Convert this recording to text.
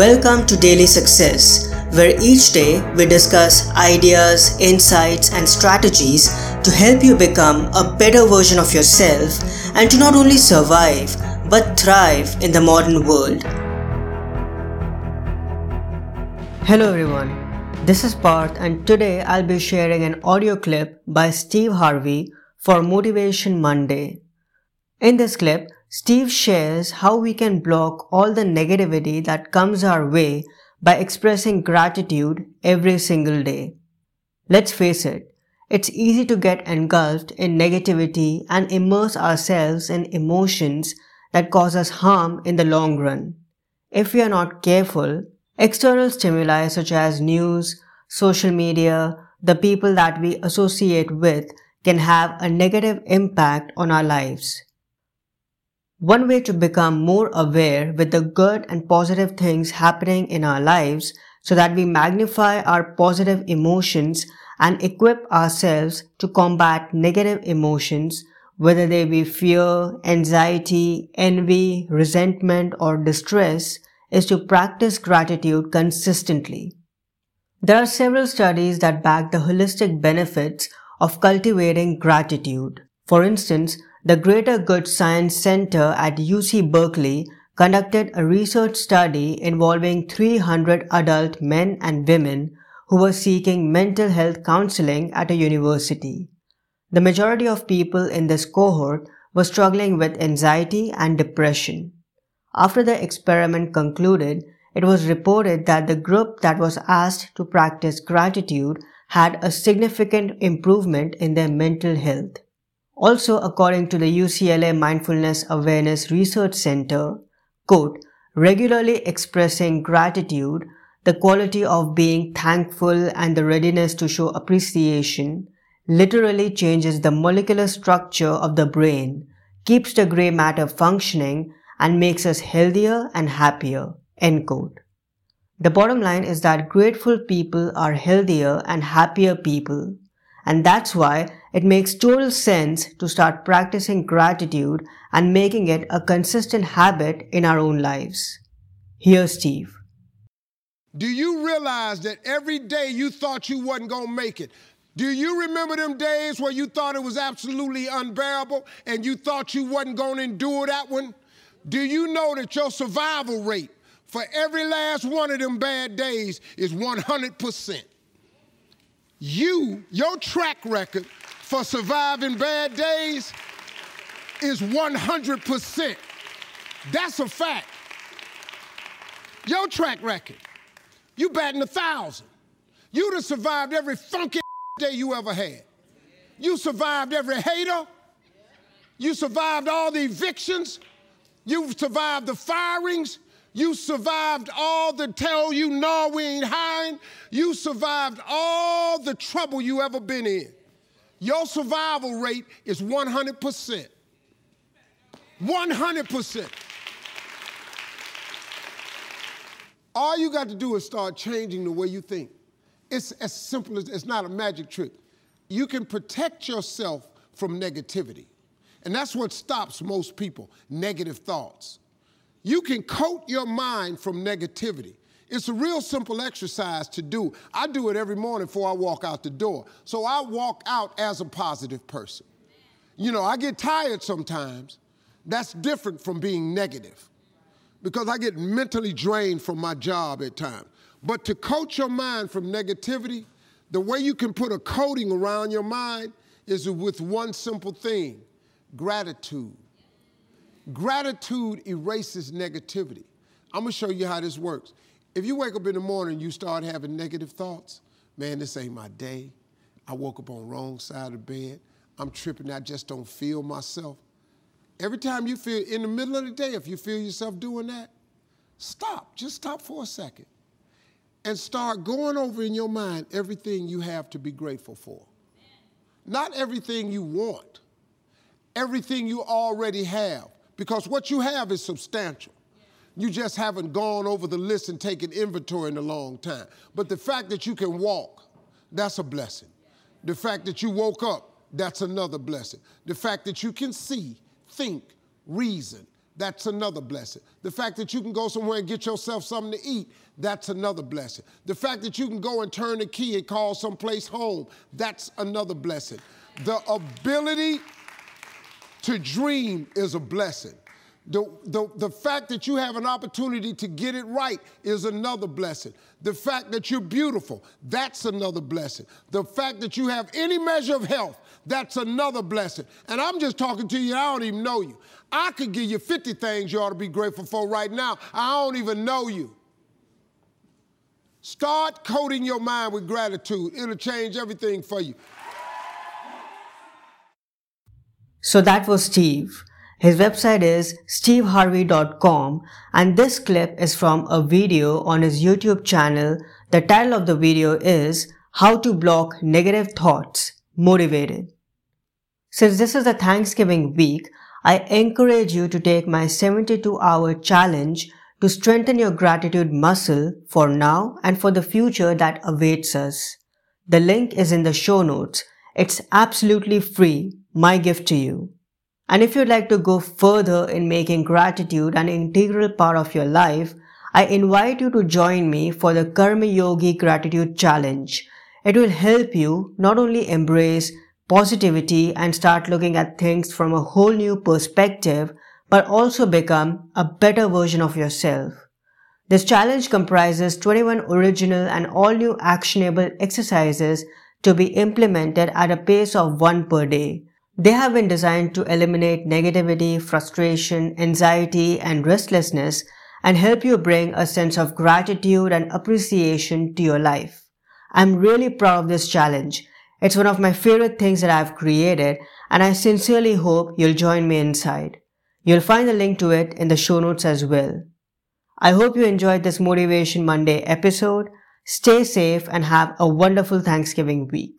Welcome to Daily Success, where each day we discuss ideas, insights, and strategies to help you become a better version of yourself and to not only survive but thrive in the modern world. Hello, everyone. This is Parth, and today I'll be sharing an audio clip by Steve Harvey for Motivation Monday. In this clip, Steve shares how we can block all the negativity that comes our way by expressing gratitude every single day. Let's face it, it's easy to get engulfed in negativity and immerse ourselves in emotions that cause us harm in the long run. If we are not careful, external stimuli such as news, social media, the people that we associate with can have a negative impact on our lives. One way to become more aware with the good and positive things happening in our lives so that we magnify our positive emotions and equip ourselves to combat negative emotions, whether they be fear, anxiety, envy, resentment, or distress, is to practice gratitude consistently. There are several studies that back the holistic benefits of cultivating gratitude. For instance, the Greater Good Science Center at UC Berkeley conducted a research study involving 300 adult men and women who were seeking mental health counseling at a university. The majority of people in this cohort were struggling with anxiety and depression. After the experiment concluded, it was reported that the group that was asked to practice gratitude had a significant improvement in their mental health. Also, according to the UCLA Mindfulness Awareness Research Center, quote, regularly expressing gratitude, the quality of being thankful and the readiness to show appreciation literally changes the molecular structure of the brain, keeps the gray matter functioning, and makes us healthier and happier. End quote. The bottom line is that grateful people are healthier and happier people. And that's why it makes total sense to start practicing gratitude and making it a consistent habit in our own lives. Here's Steve. Do you realize that every day you thought you wasn't going to make it? Do you remember them days where you thought it was absolutely unbearable and you thought you wasn't going to endure that one? Do you know that your survival rate for every last one of them bad days is 100%? You, your track record for surviving bad days is 100%. That's a fact. Your track record, you batting a thousand. You'd have survived every funky day you ever had. You survived every hater. You survived all the evictions. You survived the firings. You survived all the tell you no, we ain't hiring. You survived all the trouble you ever been in your survival rate is 100%. 100%. All you got to do is start changing the way you think. It's as simple as it's not a magic trick. You can protect yourself from negativity. And that's what stops most people negative thoughts. You can coat your mind from negativity. It's a real simple exercise to do. I do it every morning before I walk out the door. So I walk out as a positive person. You know, I get tired sometimes. That's different from being negative because I get mentally drained from my job at times. But to coach your mind from negativity, the way you can put a coating around your mind is with one simple thing gratitude. Gratitude erases negativity. I'm gonna show you how this works. If you wake up in the morning you start having negative thoughts, man, this ain't my day. I woke up on the wrong side of the bed. I'm tripping. I just don't feel myself. Every time you feel in the middle of the day, if you feel yourself doing that, stop. Just stop for a second and start going over in your mind everything you have to be grateful for. Not everything you want, everything you already have, because what you have is substantial. You just haven't gone over the list and taken inventory in a long time. But the fact that you can walk, that's a blessing. The fact that you woke up, that's another blessing. The fact that you can see, think, reason, that's another blessing. The fact that you can go somewhere and get yourself something to eat, that's another blessing. The fact that you can go and turn the key and call someplace home, that's another blessing. The ability to dream is a blessing. The, the, the fact that you have an opportunity to get it right is another blessing. The fact that you're beautiful, that's another blessing. The fact that you have any measure of health, that's another blessing. And I'm just talking to you, I don't even know you. I could give you 50 things you ought to be grateful for right now. I don't even know you. Start coating your mind with gratitude. It'll change everything for you. So that was Steve. His website is steveharvey.com and this clip is from a video on his YouTube channel. The title of the video is How to Block Negative Thoughts Motivated. Since this is the Thanksgiving week, I encourage you to take my 72 hour challenge to strengthen your gratitude muscle for now and for the future that awaits us. The link is in the show notes. It's absolutely free, my gift to you. And if you'd like to go further in making gratitude an integral part of your life, I invite you to join me for the Karma Yogi Gratitude Challenge. It will help you not only embrace positivity and start looking at things from a whole new perspective, but also become a better version of yourself. This challenge comprises 21 original and all new actionable exercises to be implemented at a pace of one per day. They have been designed to eliminate negativity, frustration, anxiety, and restlessness and help you bring a sense of gratitude and appreciation to your life. I'm really proud of this challenge. It's one of my favorite things that I've created and I sincerely hope you'll join me inside. You'll find the link to it in the show notes as well. I hope you enjoyed this Motivation Monday episode. Stay safe and have a wonderful Thanksgiving week.